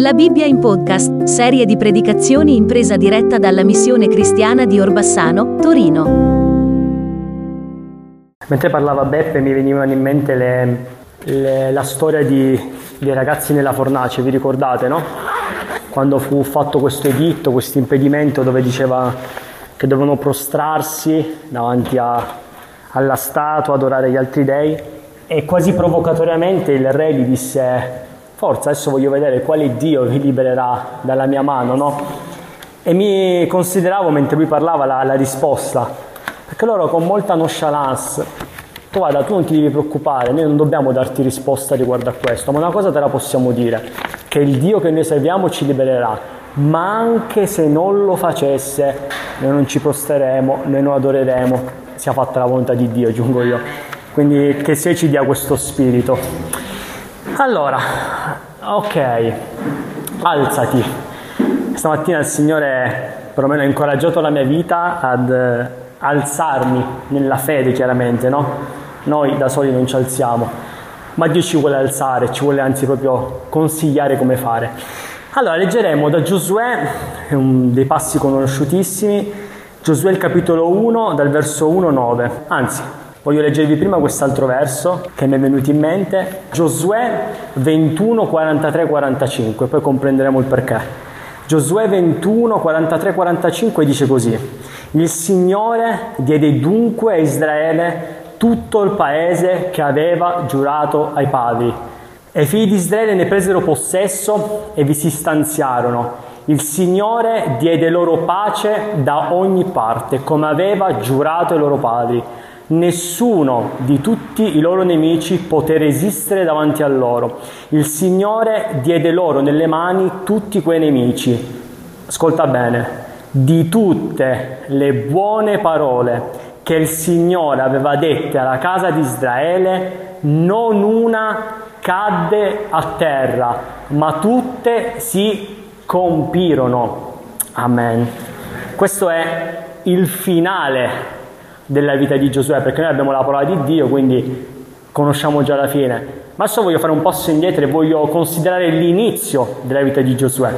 La Bibbia in podcast, serie di predicazioni in presa diretta dalla missione cristiana di Orbassano, Torino. Mentre parlava Beppe mi venivano in mente le, le, la storia di, dei ragazzi nella fornace, vi ricordate no? Quando fu fatto questo editto, questo impedimento dove diceva che dovevano prostrarsi davanti a, alla statua, adorare gli altri dei e quasi provocatoriamente il re gli disse forza, adesso voglio vedere quale Dio vi libererà dalla mia mano, no? E mi consideravo mentre lui parlava la, la risposta, perché loro con molta nonchalance, tu guarda, tu non ti devi preoccupare, noi non dobbiamo darti risposta riguardo a questo, ma una cosa te la possiamo dire, che il Dio che noi serviamo ci libererà, ma anche se non lo facesse, noi non ci prosteremo, noi non adoreremo, sia fatta la volontà di Dio, aggiungo io. Quindi che se ci dia questo spirito. Allora, ok, alzati. Stamattina il Signore perlomeno ha incoraggiato la mia vita ad eh, alzarmi nella fede, chiaramente, no? Noi da soli non ci alziamo, ma Dio ci vuole alzare, ci vuole anzi proprio consigliare come fare. Allora, leggeremo da Giosuè, dei passi conosciutissimi, Giosuè il capitolo 1, dal verso 1-9, anzi, Voglio leggervi prima quest'altro verso che mi è venuto in mente, Giosuè 21, 43, 45, poi comprenderemo il perché. Giosuè 21, 43, 45 dice così, il Signore diede dunque a Israele tutto il paese che aveva giurato ai padri. E i figli di Israele ne presero possesso e vi si stanziarono. Il Signore diede loro pace da ogni parte, come aveva giurato ai loro padri Nessuno di tutti i loro nemici poté resistere davanti a loro. Il Signore diede loro nelle mani tutti quei nemici. Ascolta bene, di tutte le buone parole che il Signore aveva dette alla casa di Israele, non una cadde a terra, ma tutte si compirono. Amen. Questo è il finale della vita di Giosuè, perché noi abbiamo la parola di Dio, quindi conosciamo già la fine. Ma adesso voglio fare un passo indietro e voglio considerare l'inizio della vita di Giosuè.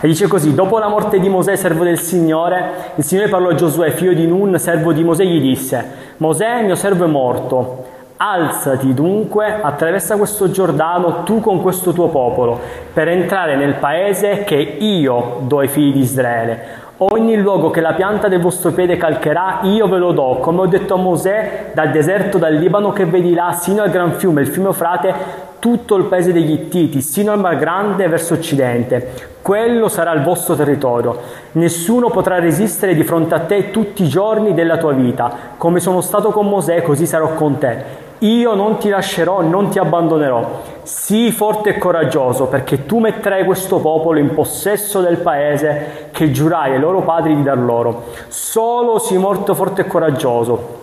E dice così, dopo la morte di Mosè, servo del Signore, il Signore parlò a Giosuè, figlio di Nun, servo di Mosè, gli disse, Mosè, mio servo è morto, alzati dunque, attraversa questo Giordano, tu con questo tuo popolo, per entrare nel paese che io do ai figli di Israele Ogni luogo che la pianta del vostro piede calcherà, io ve lo do, come ho detto a Mosè, dal deserto, dal Libano che vedi là, sino al gran fiume, il fiume Eufrate, tutto il paese degli Ittiti, sino al Mar Grande verso occidente. Quello sarà il vostro territorio. Nessuno potrà resistere di fronte a te tutti i giorni della tua vita. Come sono stato con Mosè, così sarò con te. Io non ti lascerò, non ti abbandonerò. Sii forte e coraggioso, perché tu metterai questo popolo in possesso del paese che giurai ai loro padri di dar loro. Solo sii molto forte e coraggioso.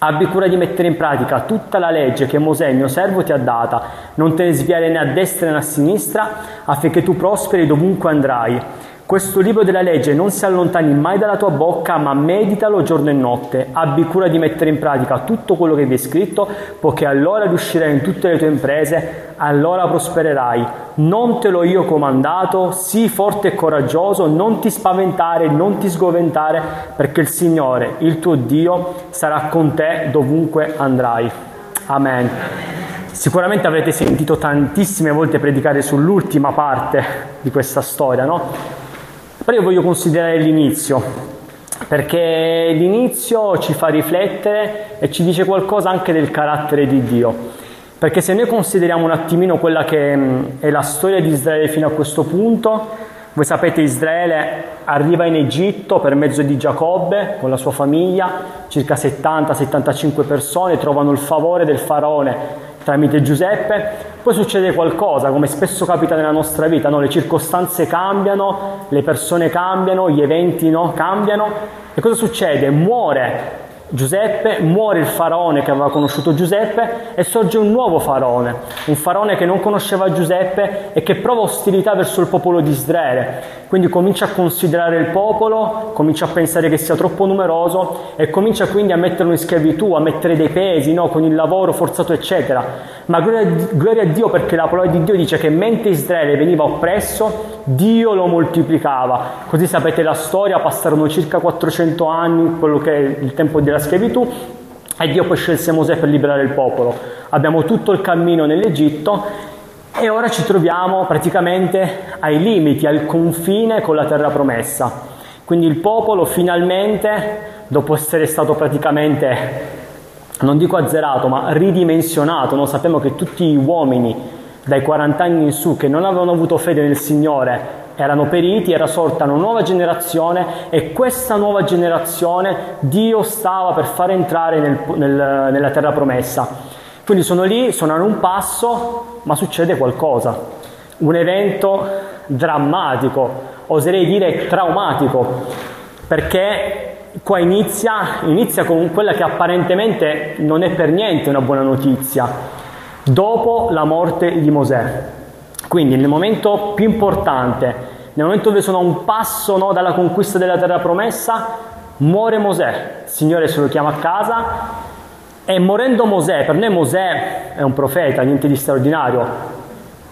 Abbi cura di mettere in pratica tutta la legge che Mosè, mio servo, ti ha data. Non te ne sviare né a destra né a sinistra, affinché tu prosperi dovunque andrai. Questo libro della legge non si allontani mai dalla tua bocca, ma meditalo giorno e notte. Abbi cura di mettere in pratica tutto quello che vi è scritto, poiché allora riuscirai in tutte le tue imprese, allora prospererai. Non te l'ho io comandato, sii forte e coraggioso, non ti spaventare, non ti sgoventare, perché il Signore, il tuo Dio, sarà con te dovunque andrai. Amen. Sicuramente avrete sentito tantissime volte predicare sull'ultima parte di questa storia, no? Però io voglio considerare l'inizio, perché l'inizio ci fa riflettere e ci dice qualcosa anche del carattere di Dio. Perché se noi consideriamo un attimino quella che mm, è la storia di Israele fino a questo punto, voi sapete Israele arriva in Egitto per mezzo di Giacobbe con la sua famiglia, circa 70-75 persone, trovano il favore del faraone tramite Giuseppe, poi succede qualcosa, come spesso capita nella nostra vita, no? le circostanze cambiano, le persone cambiano, gli eventi no? cambiano, e cosa succede? Muore Giuseppe, muore il faraone che aveva conosciuto Giuseppe e sorge un nuovo faraone, un faraone che non conosceva Giuseppe e che prova ostilità verso il popolo di Israele. Quindi comincia a considerare il popolo, comincia a pensare che sia troppo numeroso e comincia quindi a metterlo in schiavitù, a mettere dei pesi no? con il lavoro forzato eccetera. Ma gloria, a Dio perché la parola di Dio dice che mentre Israele veniva oppresso, Dio lo moltiplicava. Così sapete la storia, passarono circa 400 anni, quello che è il tempo della schiavitù, e Dio poi scelse Mosè per liberare il popolo. Abbiamo tutto il cammino nell'Egitto e ora ci troviamo praticamente ai limiti, al confine con la terra promessa. Quindi il popolo finalmente, dopo essere stato praticamente, non dico azzerato, ma ridimensionato, no? sappiamo che tutti gli uomini dai 40 anni in su che non avevano avuto fede nel Signore erano periti, era sorta una nuova generazione e questa nuova generazione Dio stava per far entrare nel, nel, nella terra promessa. Quindi sono lì, sono a un passo, ma succede qualcosa, un evento drammatico, oserei dire traumatico, perché qua inizia, inizia con quella che apparentemente non è per niente una buona notizia, dopo la morte di Mosè. Quindi nel momento più importante, nel momento dove sono a un passo no, dalla conquista della terra promessa, muore Mosè, il Signore se lo chiama a casa. E morendo Mosè, per noi Mosè è un profeta, niente di straordinario,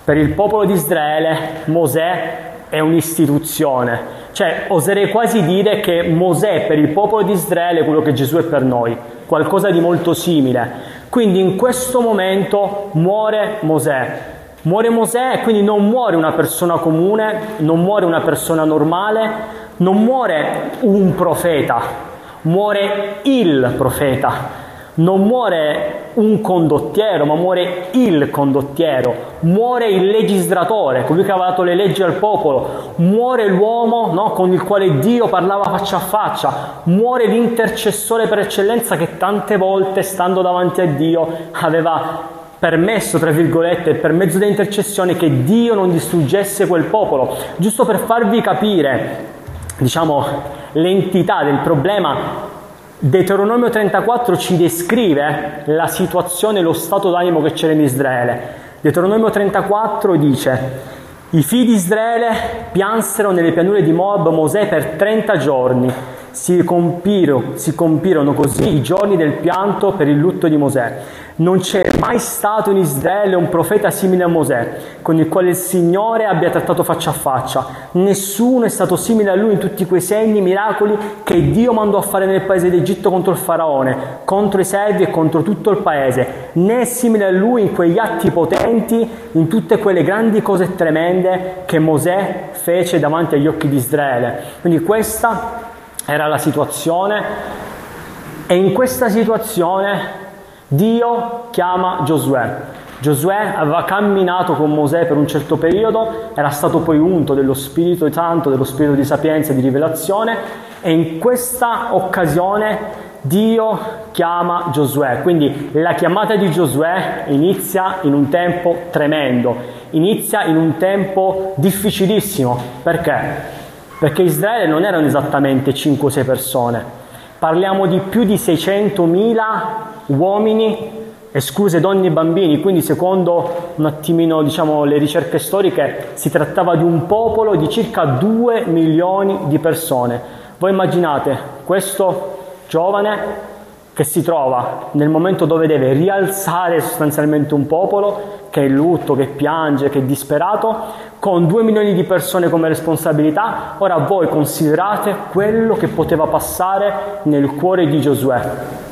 per il popolo di Israele Mosè è un'istituzione, cioè oserei quasi dire che Mosè per il popolo di Israele è quello che Gesù è per noi, qualcosa di molto simile. Quindi in questo momento muore Mosè, Muore Mosè quindi non muore una persona comune, non muore una persona normale, non muore un profeta, muore il profeta. Non muore un condottiero, ma muore il condottiero, muore il legislatore, colui che aveva dato le leggi al popolo, muore l'uomo no, con il quale Dio parlava faccia a faccia, muore l'intercessore per eccellenza che tante volte, stando davanti a Dio, aveva permesso, tra virgolette, per mezzo dell'intercessione che Dio non distruggesse quel popolo, giusto per farvi capire, diciamo, l'entità del problema. Deuteronomio 34 ci descrive la situazione, lo stato d'animo che c'era in Israele. Deuteronomio 34 dice: I figli di Israele piansero nelle pianure di Moab Mosè per 30 giorni. Si, compiro, si compirono così i giorni del pianto per il lutto di Mosè. Non c'è mai stato in Israele un profeta simile a Mosè, con il quale il Signore abbia trattato faccia a faccia. Nessuno è stato simile a lui in tutti quei segni, miracoli che Dio mandò a fare nel paese d'Egitto contro il faraone, contro i servi e contro tutto il paese. Né è simile a lui in quegli atti potenti, in tutte quelle grandi cose tremende che Mosè fece davanti agli occhi di Israele. Quindi questa era la situazione e in questa situazione Dio chiama Giosuè. Giosuè aveva camminato con Mosè per un certo periodo, era stato poi unto dello Spirito Santo, dello Spirito di sapienza e di rivelazione e in questa occasione Dio chiama Giosuè. Quindi la chiamata di Giosuè inizia in un tempo tremendo, inizia in un tempo difficilissimo. Perché? Perché Israele non erano esattamente 5-6 persone, parliamo di più di 600.000 uomini, escluse donne e bambini, quindi secondo un attimino diciamo, le ricerche storiche si trattava di un popolo di circa 2 milioni di persone. Voi immaginate questo giovane che si trova nel momento dove deve rialzare sostanzialmente un popolo che è in lutto, che piange, che è disperato, con 2 milioni di persone come responsabilità, ora voi considerate quello che poteva passare nel cuore di Giosuè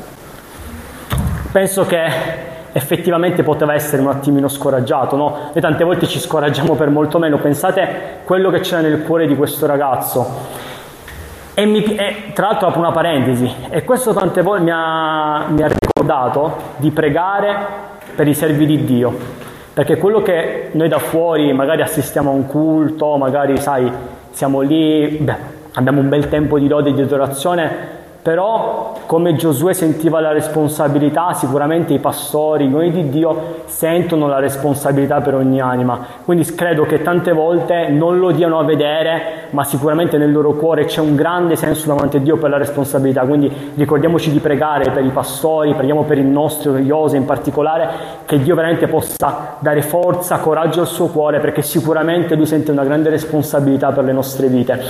penso che effettivamente poteva essere un attimino scoraggiato, no? Noi tante volte ci scoraggiamo per molto meno, pensate quello che c'era nel cuore di questo ragazzo. E, mi, e tra l'altro apro una parentesi, e questo tante volte mi ha, mi ha ricordato di pregare per i servi di Dio, perché quello che noi da fuori magari assistiamo a un culto, magari sai, siamo lì, beh, abbiamo un bel tempo di lode e di adorazione, però come Giosuè sentiva la responsabilità, sicuramente i pastori, i di Dio sentono la responsabilità per ogni anima. Quindi credo che tante volte non lo diano a vedere, ma sicuramente nel loro cuore c'è un grande senso davanti a Dio per la responsabilità. Quindi ricordiamoci di pregare per i pastori, preghiamo per il nostro Iose in particolare, che Dio veramente possa dare forza, coraggio al suo cuore, perché sicuramente lui sente una grande responsabilità per le nostre vite.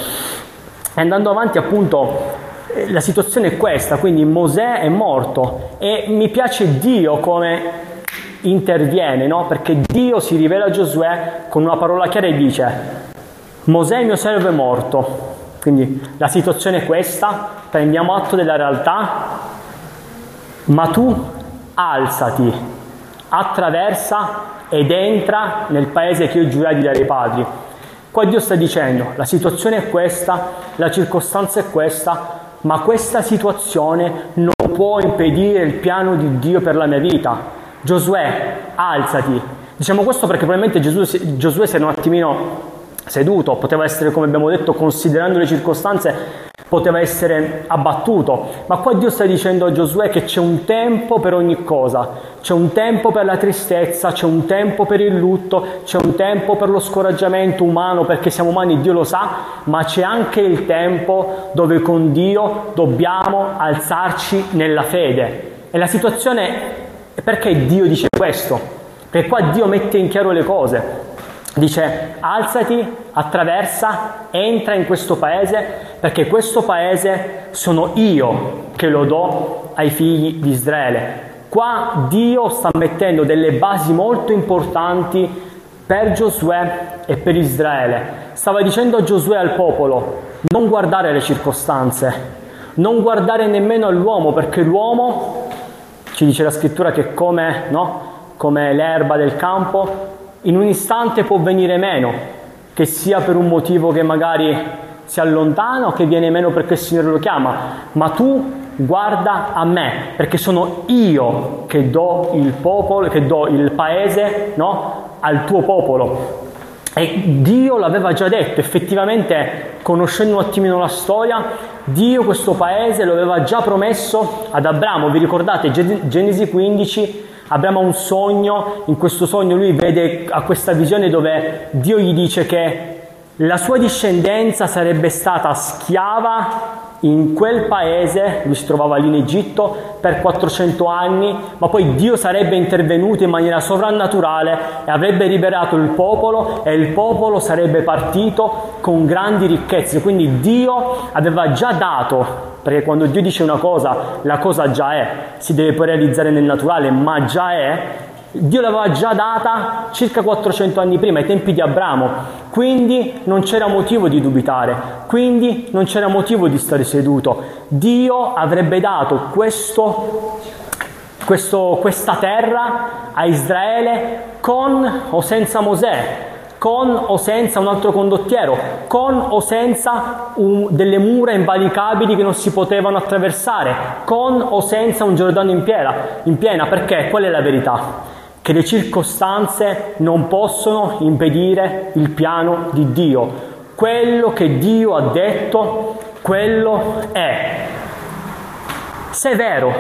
E andando avanti appunto la situazione è questa, quindi Mosè è morto e mi piace Dio come interviene, no? perché Dio si rivela a Giosuè con una parola chiara e dice Mosè mio servo è morto, quindi la situazione è questa, prendiamo atto della realtà, ma tu alzati, attraversa ed entra nel paese che io giurai di dare ai padri. Qua Dio sta dicendo, la situazione è questa, la circostanza è questa, ma questa situazione non può impedire il piano di Dio per la mia vita. Giosuè, alzati. Diciamo questo perché probabilmente Gesù, Giosuè si era un attimino seduto, poteva essere, come abbiamo detto, considerando le circostanze, poteva essere abbattuto. Ma qua Dio sta dicendo a Giosuè che c'è un tempo per ogni cosa. C'è un tempo per la tristezza, c'è un tempo per il lutto, c'è un tempo per lo scoraggiamento umano, perché siamo umani, Dio lo sa, ma c'è anche il tempo dove con Dio dobbiamo alzarci nella fede. E la situazione è perché Dio dice questo? Perché qua Dio mette in chiaro le cose. Dice alzati, attraversa, entra in questo paese, perché questo paese sono io che lo do ai figli di Israele. Qua Dio sta mettendo delle basi molto importanti per Giosuè e per Israele. Stava dicendo a Giosuè al popolo, non guardare le circostanze, non guardare nemmeno all'uomo, perché l'uomo, ci dice la scrittura, che come, no? come l'erba del campo, in un istante può venire meno, che sia per un motivo che magari si allontana o che viene meno perché il Signore lo chiama, ma tu guarda a me, perché sono io che do il popolo, che do il paese no? al tuo popolo. E Dio l'aveva già detto, effettivamente, conoscendo un attimino la storia, Dio questo paese lo aveva già promesso ad Abramo. Vi ricordate Genesi 15? Abramo ha un sogno, in questo sogno lui vede a questa visione dove Dio gli dice che la sua discendenza sarebbe stata schiava in quel paese, lui si trovava lì in Egitto per 400 anni, ma poi Dio sarebbe intervenuto in maniera sovrannaturale e avrebbe liberato il popolo e il popolo sarebbe partito con grandi ricchezze. Quindi Dio aveva già dato, perché quando Dio dice una cosa, la cosa già è, si deve poi realizzare nel naturale, ma già è, Dio l'aveva già data circa 400 anni prima, ai tempi di Abramo, quindi non c'era motivo di dubitare, quindi non c'era motivo di stare seduto. Dio avrebbe dato questo, questo, questa terra a Israele con o senza Mosè, con o senza un altro condottiero, con o senza un, delle mura invalicabili che non si potevano attraversare, con o senza un Giordano in piena, in piena perché qual è la verità? Che le circostanze non possono impedire il piano di Dio. Quello che Dio ha detto, quello è. Se è vero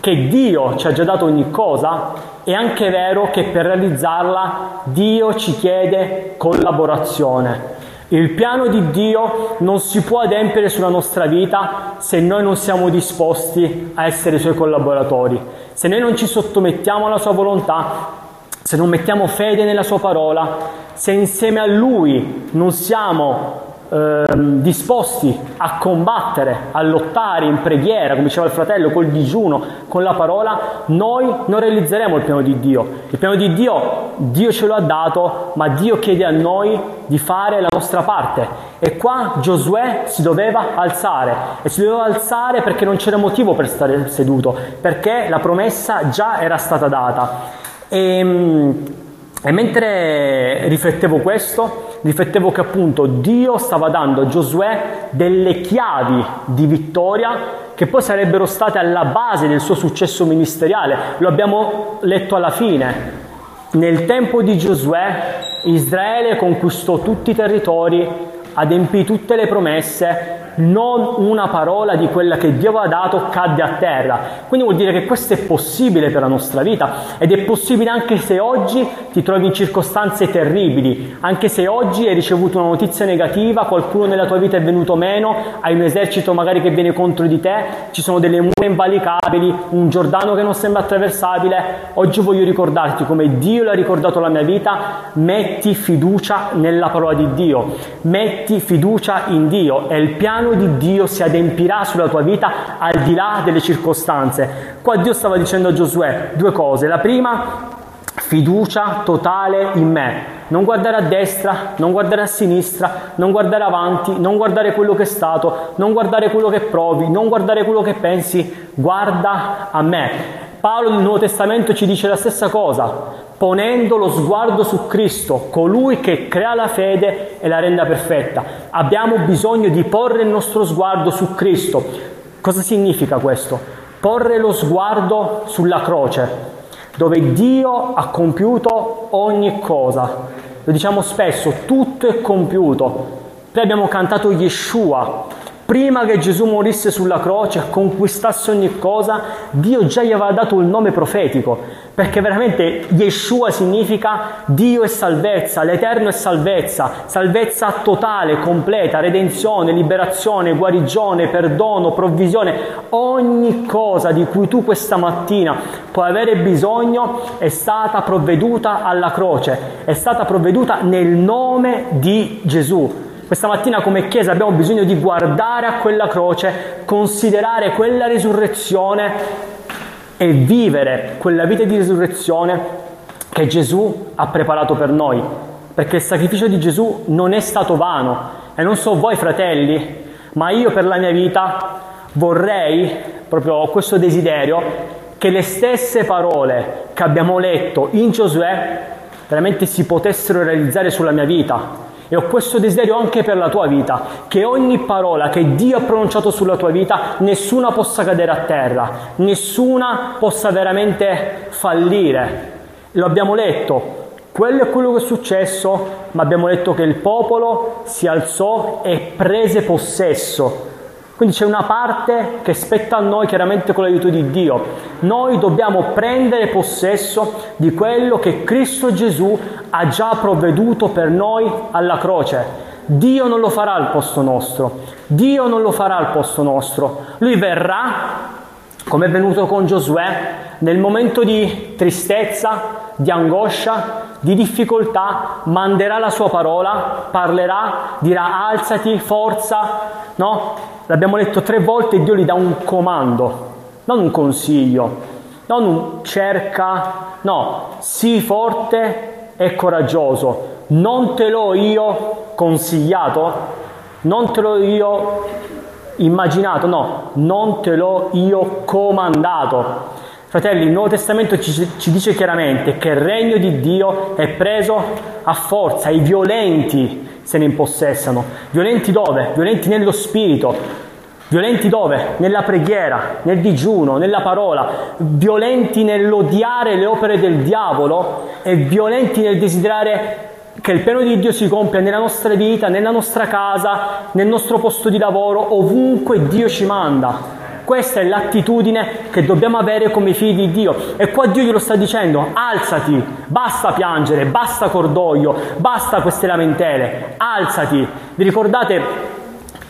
che Dio ci ha già dato ogni cosa, è anche vero che per realizzarla Dio ci chiede collaborazione. Il piano di Dio non si può adempiere sulla nostra vita se noi non siamo disposti a essere suoi collaboratori, se noi non ci sottomettiamo alla sua volontà, se non mettiamo fede nella sua parola, se insieme a lui non siamo Ehm, disposti a combattere, a lottare in preghiera, come diceva il fratello, col digiuno, con la parola, noi non realizzeremo il piano di Dio. Il piano di Dio, Dio ce lo ha dato, ma Dio chiede a noi di fare la nostra parte. E qua Giosuè si doveva alzare, e si doveva alzare perché non c'era motivo per stare seduto, perché la promessa già era stata data. E, ehm, e mentre riflettevo questo, riflettevo che appunto Dio stava dando a Giosuè delle chiavi di vittoria che poi sarebbero state alla base del suo successo ministeriale. Lo abbiamo letto alla fine. Nel tempo di Giosuè Israele conquistò tutti i territori, adempì tutte le promesse, non una parola di quella che Dio aveva dato cadde a terra. Quindi vuol dire che questo è possibile per la nostra vita ed è possibile anche se oggi ti trovi in circostanze terribili, anche se oggi hai ricevuto una notizia negativa, qualcuno nella tua vita è venuto meno, hai un esercito magari che viene contro di te, ci sono delle mura invalicabili, un Giordano che non sembra attraversabile. Oggi voglio ricordarti come Dio l'ha ricordato la mia vita, metti fiducia nella parola di Dio, metti fiducia in Dio e il piano di Dio si adempirà sulla tua vita al di là delle circostanze. Qua Dio stava dicendo a Giosuè due cose. La prima, fiducia totale in me. Non guardare a destra, non guardare a sinistra, non guardare avanti, non guardare quello che è stato, non guardare quello che provi, non guardare quello che pensi, guarda a me. Paolo nel Nuovo Testamento ci dice la stessa cosa, ponendo lo sguardo su Cristo, colui che crea la fede e la renda perfetta. Abbiamo bisogno di porre il nostro sguardo su Cristo. Cosa significa questo? Porre lo sguardo sulla croce, dove Dio ha compiuto ogni cosa. Lo diciamo spesso, tutto è compiuto. Poi abbiamo cantato Yeshua, prima che Gesù morisse sulla croce, conquistasse ogni cosa, Dio già gli aveva dato il nome profetico, perché veramente Yeshua significa Dio è salvezza, l'Eterno è salvezza, salvezza totale, completa, redenzione, liberazione, guarigione, perdono, provvisione, ogni cosa di cui tu questa mattina puoi avere bisogno è stata provveduta alla croce, è stata provveduta nel nome di Gesù. Questa mattina come Chiesa abbiamo bisogno di guardare a quella croce, considerare quella risurrezione e vivere quella vita di risurrezione che Gesù ha preparato per noi. Perché il sacrificio di Gesù non è stato vano. E non so voi fratelli, ma io per la mia vita vorrei, proprio questo desiderio, che le stesse parole che abbiamo letto in Giosuè veramente si potessero realizzare sulla mia vita e ho questo desiderio anche per la tua vita, che ogni parola che Dio ha pronunciato sulla tua vita, nessuna possa cadere a terra, nessuna possa veramente fallire. Lo abbiamo letto, quello è quello che è successo, ma abbiamo letto che il popolo si alzò e prese possesso quindi c'è una parte che spetta a noi chiaramente con l'aiuto di Dio. Noi dobbiamo prendere possesso di quello che Cristo Gesù ha già provveduto per noi alla croce. Dio non lo farà al posto nostro. Dio non lo farà al posto nostro. Lui verrà, come è venuto con Giosuè, nel momento di tristezza, di angoscia, di difficoltà, manderà la sua parola, parlerà, dirà alzati, forza, no? L'abbiamo letto tre volte Dio gli dà un comando, non un consiglio, non un cerca, no, sii forte e coraggioso. Non te l'ho io consigliato, non te l'ho io immaginato, no, non te l'ho io comandato. Fratelli, il Nuovo Testamento ci, ci, dice chiaramente che il regno di Dio è preso a forza, i violenti se ne impossessano. Violenti dove? Violenti nello spirito. Violenti dove? Nella preghiera, nel digiuno, nella parola. Violenti nell'odiare le opere del diavolo e violenti nel desiderare che il piano di Dio si compia nella nostra vita, nella nostra casa, nel nostro posto di lavoro, ovunque Dio ci manda. Questa è l'attitudine che dobbiamo avere come figli di Dio. E qua Dio glielo sta dicendo, alzati, basta piangere, basta cordoglio, basta queste lamentele, alzati. Vi ricordate il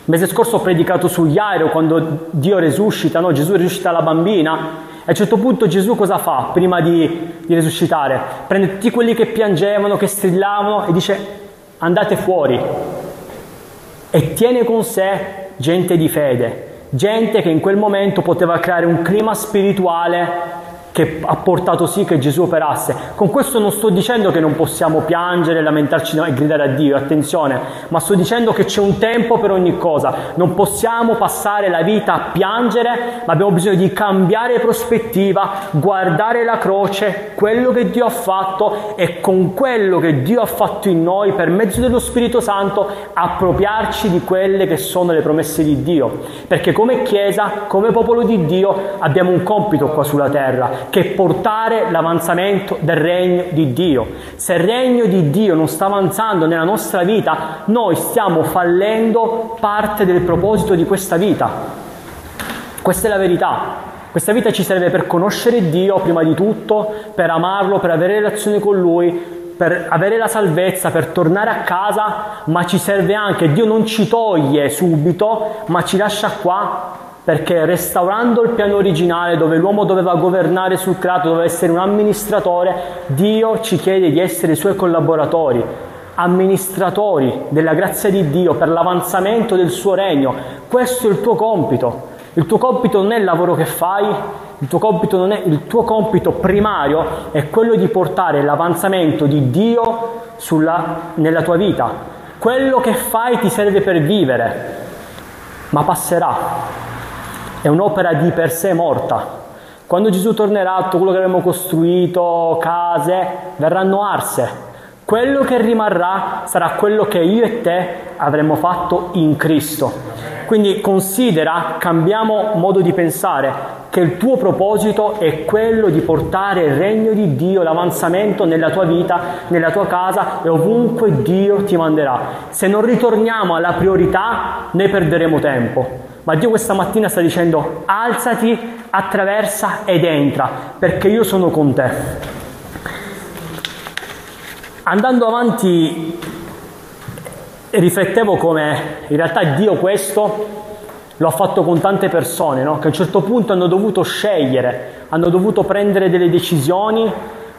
mese scorso ho predicato su Iairo quando Dio resuscita, no? Gesù resuscita la bambina. A un certo punto Gesù cosa fa prima di, di resuscitare? Prende tutti quelli che piangevano, che strillavano e dice andate fuori. E tiene con sé gente di fede, gente che in quel momento poteva creare un clima spirituale che ha portato sì che Gesù operasse. Con questo non sto dicendo che non possiamo piangere, lamentarci e gridare a Dio, attenzione, ma sto dicendo che c'è un tempo per ogni cosa. Non possiamo passare la vita a piangere, ma abbiamo bisogno di cambiare prospettiva, guardare la croce, quello che Dio ha fatto e con quello che Dio ha fatto in noi per mezzo dello Spirito Santo appropriarci di quelle che sono le promesse di Dio. Perché come Chiesa, come popolo di Dio abbiamo un compito qua sulla terra che portare l'avanzamento del regno di Dio. Se il regno di Dio non sta avanzando nella nostra vita, noi stiamo fallendo parte del proposito di questa vita. Questa è la verità. Questa vita ci serve per conoscere Dio prima di tutto, per amarlo, per avere relazione con Lui, per avere la salvezza, per tornare a casa, ma ci serve anche, Dio non ci toglie subito, ma ci lascia qua perché restaurando il piano originale dove l'uomo doveva governare sul creato, doveva essere un amministratore, Dio ci chiede di essere i suoi collaboratori, amministratori della grazia di Dio per l'avanzamento del suo regno. Questo è il tuo compito. Il tuo compito non è il lavoro che fai, il tuo compito, non è, il tuo compito primario è quello di portare l'avanzamento di Dio sulla, nella tua vita. Quello che fai ti serve per vivere, ma passerà. È un'opera di per sé morta. Quando Gesù tornerà, tutto quello che abbiamo costruito, case, verranno arse. Quello che rimarrà sarà quello che io e te avremo fatto in Cristo. Quindi considera, cambiamo modo di pensare, che il tuo proposito è quello di portare il regno di Dio, l'avanzamento nella tua vita, nella tua casa e ovunque Dio ti manderà. Se non ritorniamo alla priorità, ne perderemo tempo. Ma Dio questa mattina sta dicendo alzati, attraversa ed entra, perché io sono con te. Andando avanti riflettevo come in realtà Dio questo lo ha fatto con tante persone, no? che a un certo punto hanno dovuto scegliere, hanno dovuto prendere delle decisioni,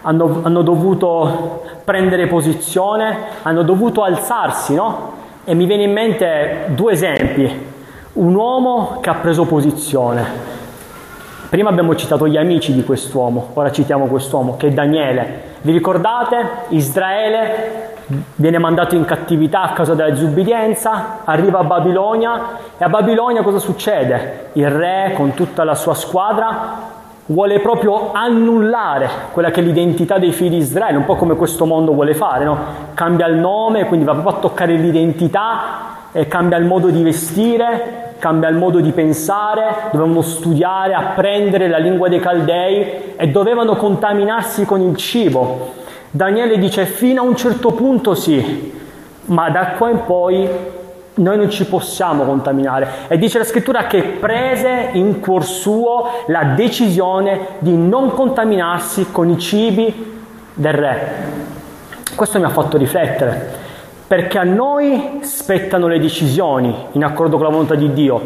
hanno, hanno dovuto prendere posizione, hanno dovuto alzarsi, no? E mi viene in mente due esempi. Un uomo che ha preso posizione. Prima abbiamo citato gli amici di quest'uomo, ora citiamo quest'uomo, che è Daniele. Vi ricordate? Israele viene mandato in cattività a causa della disubbidienza, arriva a Babilonia e a Babilonia cosa succede? Il re con tutta la sua squadra vuole proprio annullare quella che è l'identità dei figli di Israele, un po' come questo mondo vuole fare, no? cambia il nome, quindi va proprio a toccare l'identità, e cambia il modo di vestire, cambia il modo di pensare, dovevano studiare, apprendere la lingua dei Caldei e dovevano contaminarsi con il cibo. Daniele dice fino a un certo punto sì, ma da qua in poi noi non ci possiamo contaminare. E dice la scrittura che prese in cuor suo la decisione di non contaminarsi con i cibi del re. Questo mi ha fatto riflettere, perché a noi spettano le decisioni in accordo con la volontà di Dio.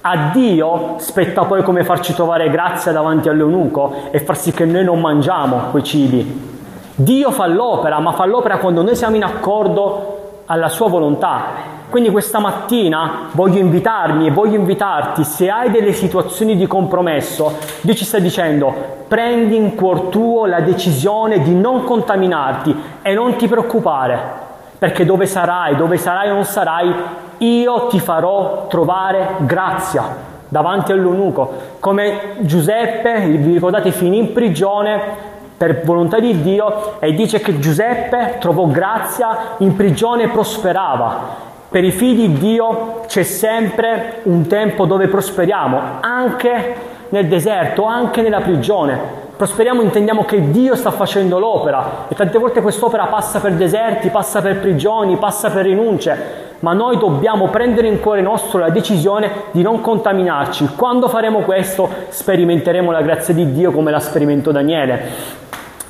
A Dio spetta poi come farci trovare grazia davanti all'eunuco e far sì che noi non mangiamo quei cibi. Dio fa l'opera, ma fa l'opera quando noi siamo in accordo alla sua volontà. Quindi questa mattina voglio invitarmi e voglio invitarti, se hai delle situazioni di compromesso, Dio ci sta dicendo, prendi in cuor tuo la decisione di non contaminarti e non ti preoccupare, perché dove sarai, dove sarai o non sarai, io ti farò trovare grazia davanti all'eunuco. Come Giuseppe, vi ricordate, finì in prigione per volontà di Dio e dice che Giuseppe trovò grazia in prigione e prosperava. Per i figli di Dio c'è sempre un tempo dove prosperiamo, anche nel deserto, anche nella prigione. Prosperiamo intendiamo che Dio sta facendo l'opera e tante volte quest'opera passa per deserti, passa per prigioni, passa per rinunce, ma noi dobbiamo prendere in cuore nostro la decisione di non contaminarci. Quando faremo questo sperimenteremo la grazia di Dio come la sperimentò Daniele.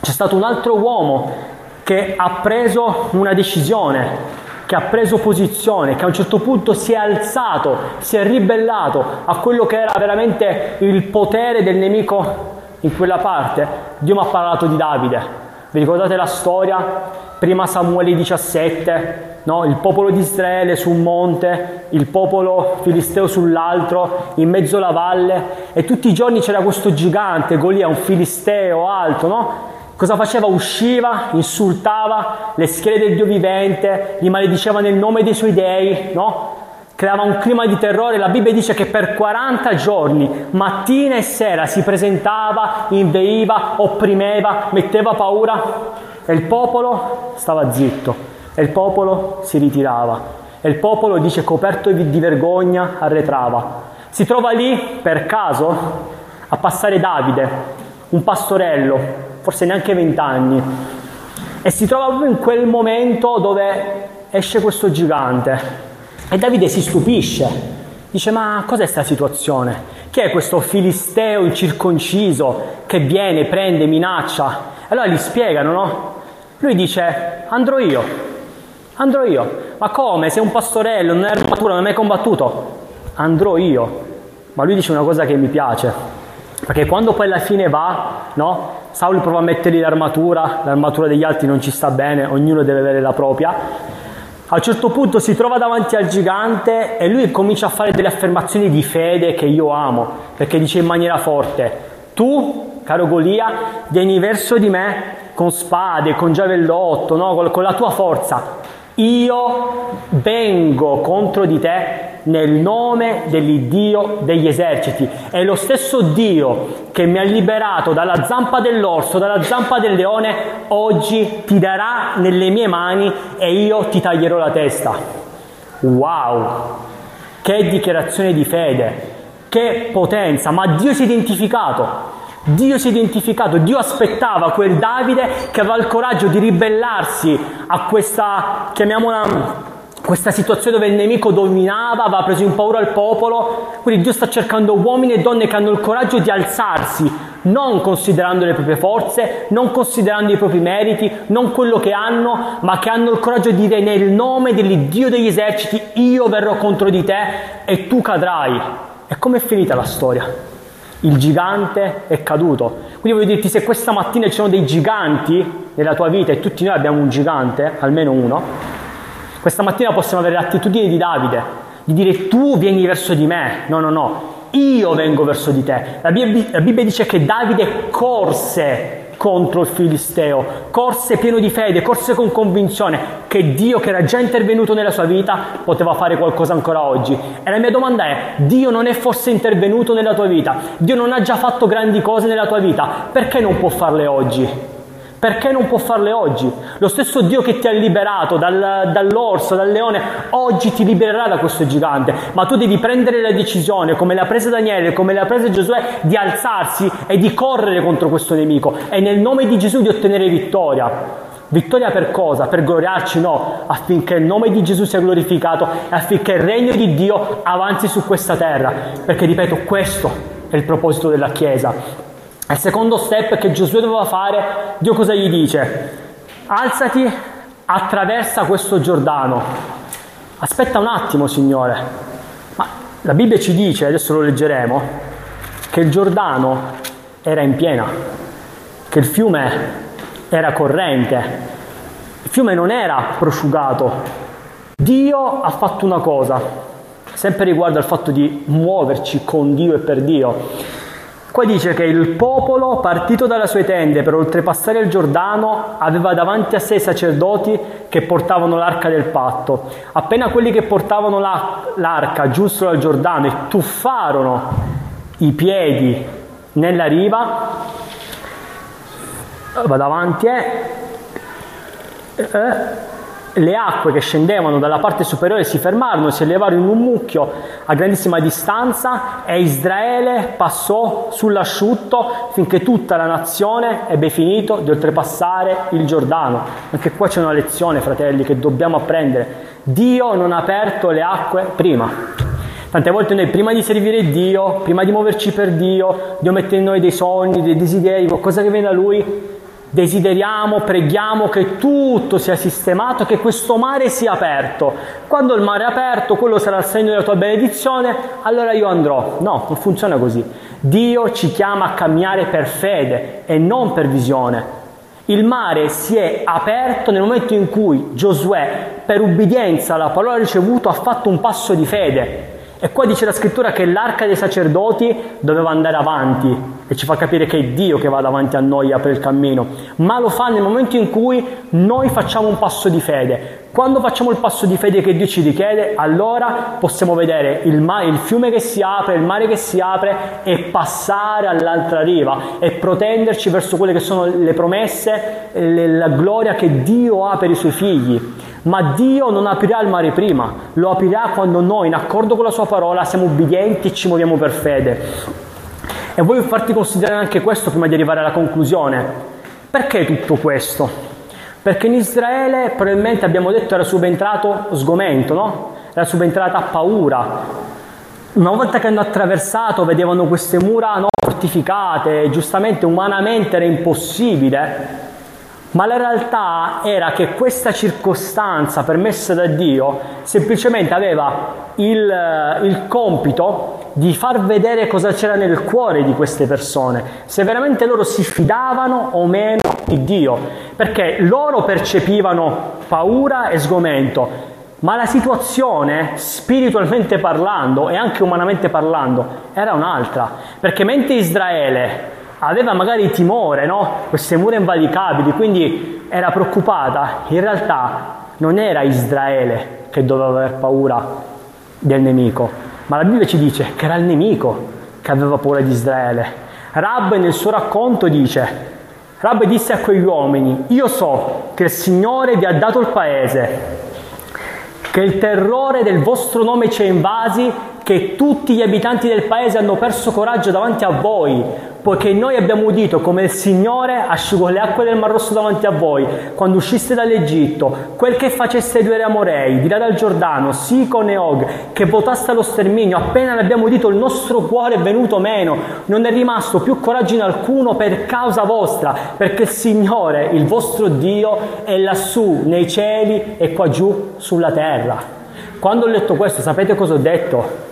C'è stato un altro uomo che ha preso una decisione, che ha preso posizione, che a un certo punto si è alzato, si è ribellato a quello che era veramente il potere del nemico in quella parte. Dio mi ha parlato di Davide. Vi ricordate la storia? Prima Samuele 17, no? il popolo di Israele su un monte, il popolo filisteo sull'altro, in mezzo alla valle, e tutti i giorni c'era questo gigante, Golia, un filisteo alto, no? Cosa faceva? Usciva, insultava le schede del Dio vivente, li malediceva nel nome dei suoi dei, no? Creava un clima di terrore. La Bibbia dice che per 40 giorni, mattina e sera, si presentava, inveiva, opprimeva, metteva paura e il popolo stava zitto e il popolo si ritirava e il popolo, dice, coperto di vergogna, arretrava. Si trova lì per caso a passare Davide, un pastorello, forse neanche vent'anni, e si trova proprio in quel momento dove esce questo gigante. E Davide si stupisce, dice ma cos'è questa situazione? Chi è questo filisteo incirconciso che viene, prende, minaccia? E allora gli spiegano, no? Lui dice andrò io, andrò io. Ma come? Sei un pastorello, non hai armatura, non hai mai combattuto? Andrò io. Ma lui dice una cosa che mi piace, perché quando poi alla fine va, no? Saul prova a mettergli l'armatura, l'armatura degli altri non ci sta bene, ognuno deve avere la propria. A un certo punto si trova davanti al gigante e lui comincia a fare delle affermazioni di fede che io amo, perché dice in maniera forte, tu, caro Golia, vieni verso di me con spade, con giavellotto, no? con la tua forza, io vengo contro di te nel nome dell'Iddio degli eserciti. È lo stesso Dio che mi ha liberato dalla zampa dell'orso, dalla zampa del leone, oggi ti darà nelle mie mani e io ti taglierò la testa. Wow! Che dichiarazione di fede, che potenza, ma Dio si è identificato. Dio si è identificato, Dio aspettava quel Davide che aveva il coraggio di ribellarsi a questa, chiamiamola, questa situazione dove il nemico dominava, aveva preso in paura il popolo. Quindi Dio sta cercando uomini e donne che hanno il coraggio di alzarsi, non considerando le proprie forze, non considerando i propri meriti, non quello che hanno, ma che hanno il coraggio di dire nel nome dell'Iddio degli eserciti io verrò contro di te e tu cadrai. E com'è finita la storia? Il gigante è caduto. Quindi voglio dirti, se questa mattina ci sono dei giganti nella tua vita e tutti noi abbiamo un gigante, almeno uno, questa mattina possiamo avere l'attitudine di Davide, di dire tu vieni verso di me, no, no, no, io vengo verso di te. La Bibbia, la Bibbia dice che Davide corse contro il Filisteo, corse pieno di fede, corse con convinzione che Dio che era già intervenuto nella sua vita poteva fare qualcosa ancora oggi. E la mia domanda è, Dio non è forse intervenuto nella tua vita? Dio non ha già fatto grandi cose nella tua vita? Perché non può farle oggi? Perché non può farle oggi? Lo stesso Dio che ti ha liberato dal, dall'orso, dal leone, oggi ti libererà da questo gigante. Ma tu devi prendere la decisione, come l'ha presa Daniele, come l'ha presa Giosuè, di alzarsi e di correre contro questo nemico e nel nome di Gesù di ottenere vittoria. Vittoria per cosa? Per gloriarci? No, affinché il nome di Gesù sia glorificato e affinché il regno di Dio avanzi su questa terra. Perché, ripeto, questo è il proposito della Chiesa. Il secondo step che Giosuè doveva fare, Dio cosa gli dice? Alzati, attraversa questo Giordano. Aspetta un attimo, Signore. Ma la Bibbia ci dice, adesso lo leggeremo, che il Giordano era in piena, che il fiume era corrente, il fiume non era prosciugato. Dio ha fatto una cosa, sempre riguardo al fatto di muoverci con Dio e per Dio. Qua dice che il popolo, partito dalle sue tende per oltrepassare il Giordano, aveva davanti a sé i sacerdoti che portavano l'arca del patto. Appena quelli che portavano la, l'arca giunsero al Giordano e tuffarono i piedi nella riva, va davanti e... Eh, eh le acque che scendevano dalla parte superiore si fermarono, si elevarono in un mucchio a grandissima distanza e Israele passò sull'asciutto finché tutta la nazione ebbe finito di oltrepassare il Giordano. Anche qua c'è una lezione, fratelli, che dobbiamo apprendere. Dio non ha aperto le acque prima. Tante volte noi prima di servire Dio, prima di muoverci per Dio, Dio mette in noi dei sogni, dei desideri, qualcosa che viene da Lui, Desideriamo, preghiamo che tutto sia sistemato, che questo mare sia aperto. Quando il mare è aperto, quello sarà il segno della tua benedizione, allora io andrò. No, non funziona così. Dio ci chiama a camminare per fede e non per visione. Il mare si è aperto nel momento in cui Giosuè, per ubbidienza alla parola ricevuta, ha fatto un passo di fede. E qua dice la scrittura che l'arca dei sacerdoti doveva andare avanti, e ci fa capire che è Dio che va davanti a noi e apre il cammino, ma lo fa nel momento in cui noi facciamo un passo di fede. Quando facciamo il passo di fede che Dio ci richiede, allora possiamo vedere il, mare, il fiume che si apre, il mare che si apre e passare all'altra riva e protenderci verso quelle che sono le promesse, la gloria che Dio ha per i suoi figli. Ma Dio non aprirà il mare prima, lo aprirà quando noi, in accordo con la sua parola, siamo ubbidienti e ci muoviamo per fede. E voglio farti considerare anche questo prima di arrivare alla conclusione. Perché tutto questo? Perché in Israele probabilmente abbiamo detto era subentrato sgomento, no? Era subentrata paura. Una volta che hanno attraversato vedevano queste mura no, fortificate, giustamente umanamente era impossibile ma la realtà era che questa circostanza permessa da Dio semplicemente aveva il, il, compito di far vedere cosa c'era nel cuore di queste persone, se veramente loro si fidavano o meno di Dio, perché loro percepivano paura e sgomento, ma la situazione, spiritualmente parlando e anche umanamente parlando, era un'altra, perché mentre Israele aveva magari timore, no? queste mura invalicabili, quindi era preoccupata. In realtà non era Israele che doveva aver paura del nemico, ma la Bibbia ci dice che era il nemico che aveva paura di Israele. Rab nel suo racconto dice, Rab disse a quegli uomini, io so che il Signore vi ha dato il paese, che il terrore del vostro nome ci ha invasi, che tutti gli abitanti del paese hanno perso coraggio davanti a voi, poiché noi abbiamo udito come il Signore asciugò le acque del Mar Rosso davanti a voi, quando usciste dall'Egitto, quel che faceste due re Amorei, di là dal Giordano, Sicon e Og, che votaste allo sterminio, appena l'abbiamo udito il nostro cuore è venuto meno, non è rimasto più coraggio in alcuno per causa vostra, perché il Signore, il vostro Dio, è lassù nei cieli e qua giù sulla terra. Quando ho letto questo, sapete cosa ho detto?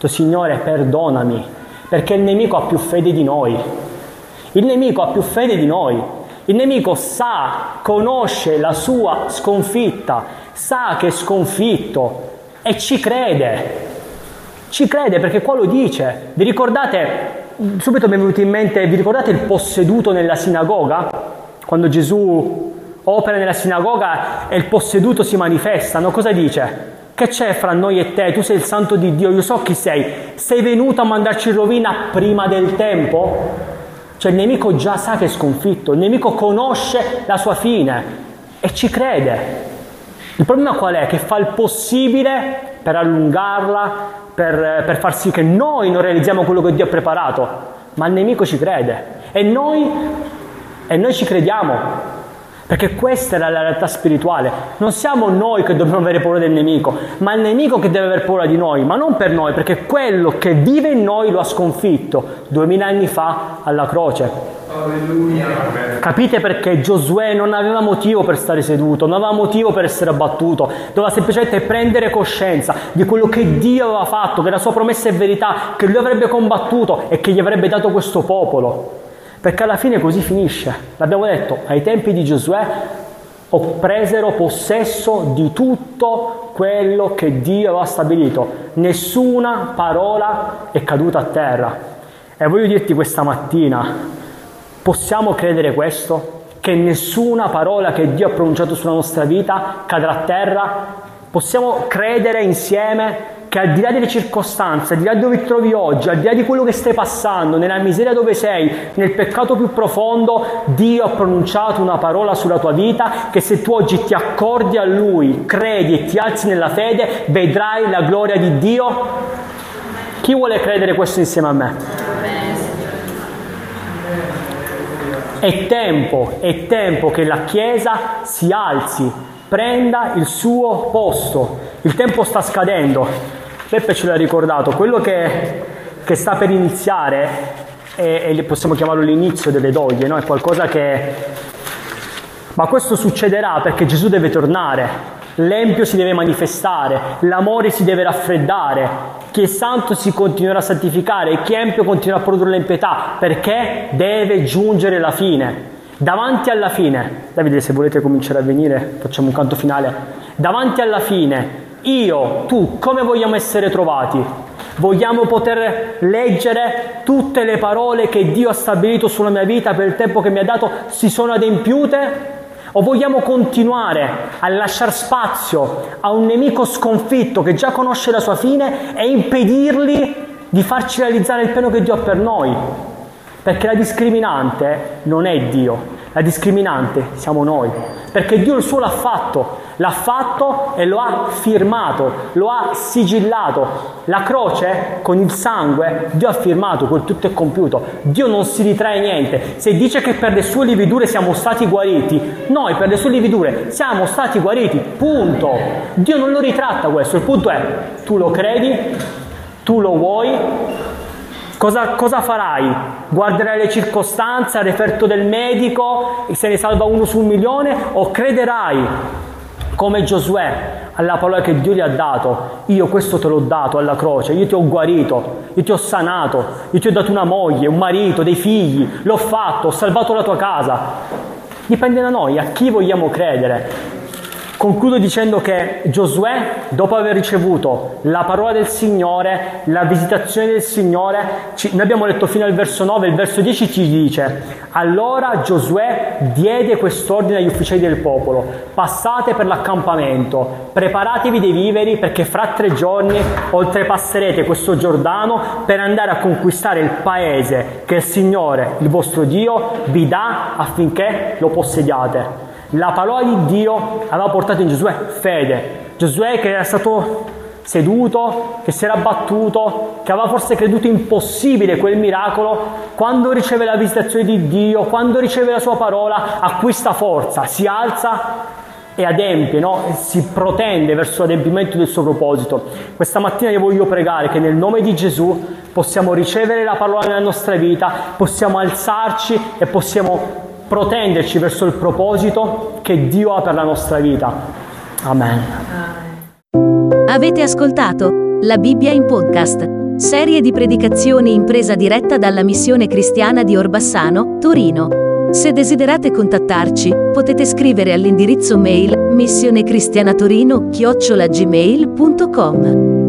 Detto, Signore, perdonami, perché il nemico ha più fede di noi. Il nemico ha più fede di noi. Il nemico sa, conosce la sua sconfitta, sa che è sconfitto e ci crede. Ci crede perché qua lo dice. Vi ricordate, subito mi è venuto in mente, vi ricordate il posseduto nella sinagoga? Quando Gesù opera nella sinagoga e il posseduto si manifesta, no? Cosa dice? Che c'è fra noi e te? Tu sei il santo di Dio, io so chi sei. Sei venuto a mandarci in rovina prima del tempo? Cioè il nemico già sa che è sconfitto, il nemico conosce la sua fine e ci crede. Il problema qual è? Che fa il possibile per allungarla, per, per far sì che noi non realizziamo quello che Dio ha preparato, ma il nemico ci crede e noi, e noi ci crediamo. Perché questa è la realtà spirituale. Non siamo noi che dobbiamo avere paura del nemico, ma il nemico che deve avere paura di noi, ma non per noi, perché quello che vive in noi lo ha sconfitto duemila anni fa alla croce. Alleluia. Capite perché Giosuè non aveva motivo per stare seduto, non aveva motivo per essere abbattuto, doveva semplicemente prendere coscienza di quello che Dio aveva fatto, che la sua promessa è verità, che lui avrebbe combattuto e che gli avrebbe dato questo popolo. Perché alla fine così finisce. L'abbiamo detto, ai tempi di Giosuè presero possesso di tutto quello che Dio aveva stabilito. Nessuna parola è caduta a terra. E voglio dirti questa mattina, possiamo credere questo? Che nessuna parola che Dio ha pronunciato sulla nostra vita cadrà a terra? Possiamo credere insieme che al di là delle circostanze, al di là dove ti trovi oggi, al di là di quello che stai passando, nella miseria dove sei, nel peccato più profondo, Dio ha pronunciato una parola sulla tua vita che se tu oggi ti accordi a Lui, credi e ti alzi nella fede, vedrai la gloria di Dio. Chi vuole credere questo insieme a me? È tempo, è tempo che la Chiesa si alzi, prenda il suo posto. Il tempo sta scadendo. Peppe ce l'ha ricordato, quello che, che sta per iniziare, e possiamo chiamarlo l'inizio delle doglie, no? è qualcosa che... Ma questo succederà perché Gesù deve tornare, l'empio si deve manifestare, l'amore si deve raffreddare, chi è santo si continuerà a santificare, chi è empio continuerà a produrre l'impietà, perché deve giungere la fine. Davanti alla fine, Davide se volete cominciare a venire, facciamo un canto finale, davanti alla fine io, tu, come vogliamo essere trovati? Vogliamo poter leggere tutte le parole che Dio ha stabilito sulla mia vita per il tempo che mi ha dato si sono adempiute? O vogliamo continuare a lasciare spazio a un nemico sconfitto che già conosce la sua fine e impedirgli di farci realizzare il piano che Dio ha per noi? Perché la discriminante non è Dio, La discriminante siamo noi, perché Dio il suo l'ha fatto, l'ha fatto e lo ha firmato, lo ha sigillato. La croce con il sangue, Dio ha firmato, quel tutto è compiuto. Dio non si ritrae niente. Se dice che per le sue lividure siamo stati guariti, noi per le sue lividure siamo stati guariti, punto. Dio non lo ritratta questo, il punto è tu lo credi, tu lo vuoi, Cosa, cosa, farai? Guarderai le circostanze, al referto del medico, se ne salva uno su un milione, o crederai come Giosuè alla parola che Dio gli ha dato? Io questo te l'ho dato alla croce, io ti ho guarito, io ti ho sanato, io ti ho dato una moglie, un marito, dei figli, l'ho fatto, ho salvato la tua casa. Dipende da noi, a chi vogliamo credere. Concludo dicendo che Giosuè, dopo aver ricevuto la parola del Signore, la visitazione del Signore, ci, noi abbiamo letto fino al verso 9, il verso 10 ci dice, allora Giosuè diede quest'ordine agli ufficiali del popolo, passate per l'accampamento, preparatevi dei viveri perché fra tre giorni oltrepasserete questo Giordano per andare a conquistare il paese che il Signore, il vostro Dio, vi dà affinché lo possediate. La parola di Dio aveva portato in Giosuè fede. Giosuè che era stato seduto, che si era battuto, che aveva forse creduto impossibile quel miracolo, quando riceve la visitazione di Dio, quando riceve la sua parola, acquista forza, si alza e adempie, no? e si protende verso l'adempimento del suo proposito. Questa mattina io voglio pregare che nel nome di Gesù possiamo ricevere la parola nella nostra vita, possiamo alzarci e possiamo protenderci verso il proposito che Dio ha per la nostra vita. Amen. Avete ascoltato la Bibbia in podcast, serie di predicazioni in presa diretta dalla missione cristiana di Orbassano, Torino. Se desiderate contattarci, potete scrivere all'indirizzo mail missionecristianatorino-gmail.com.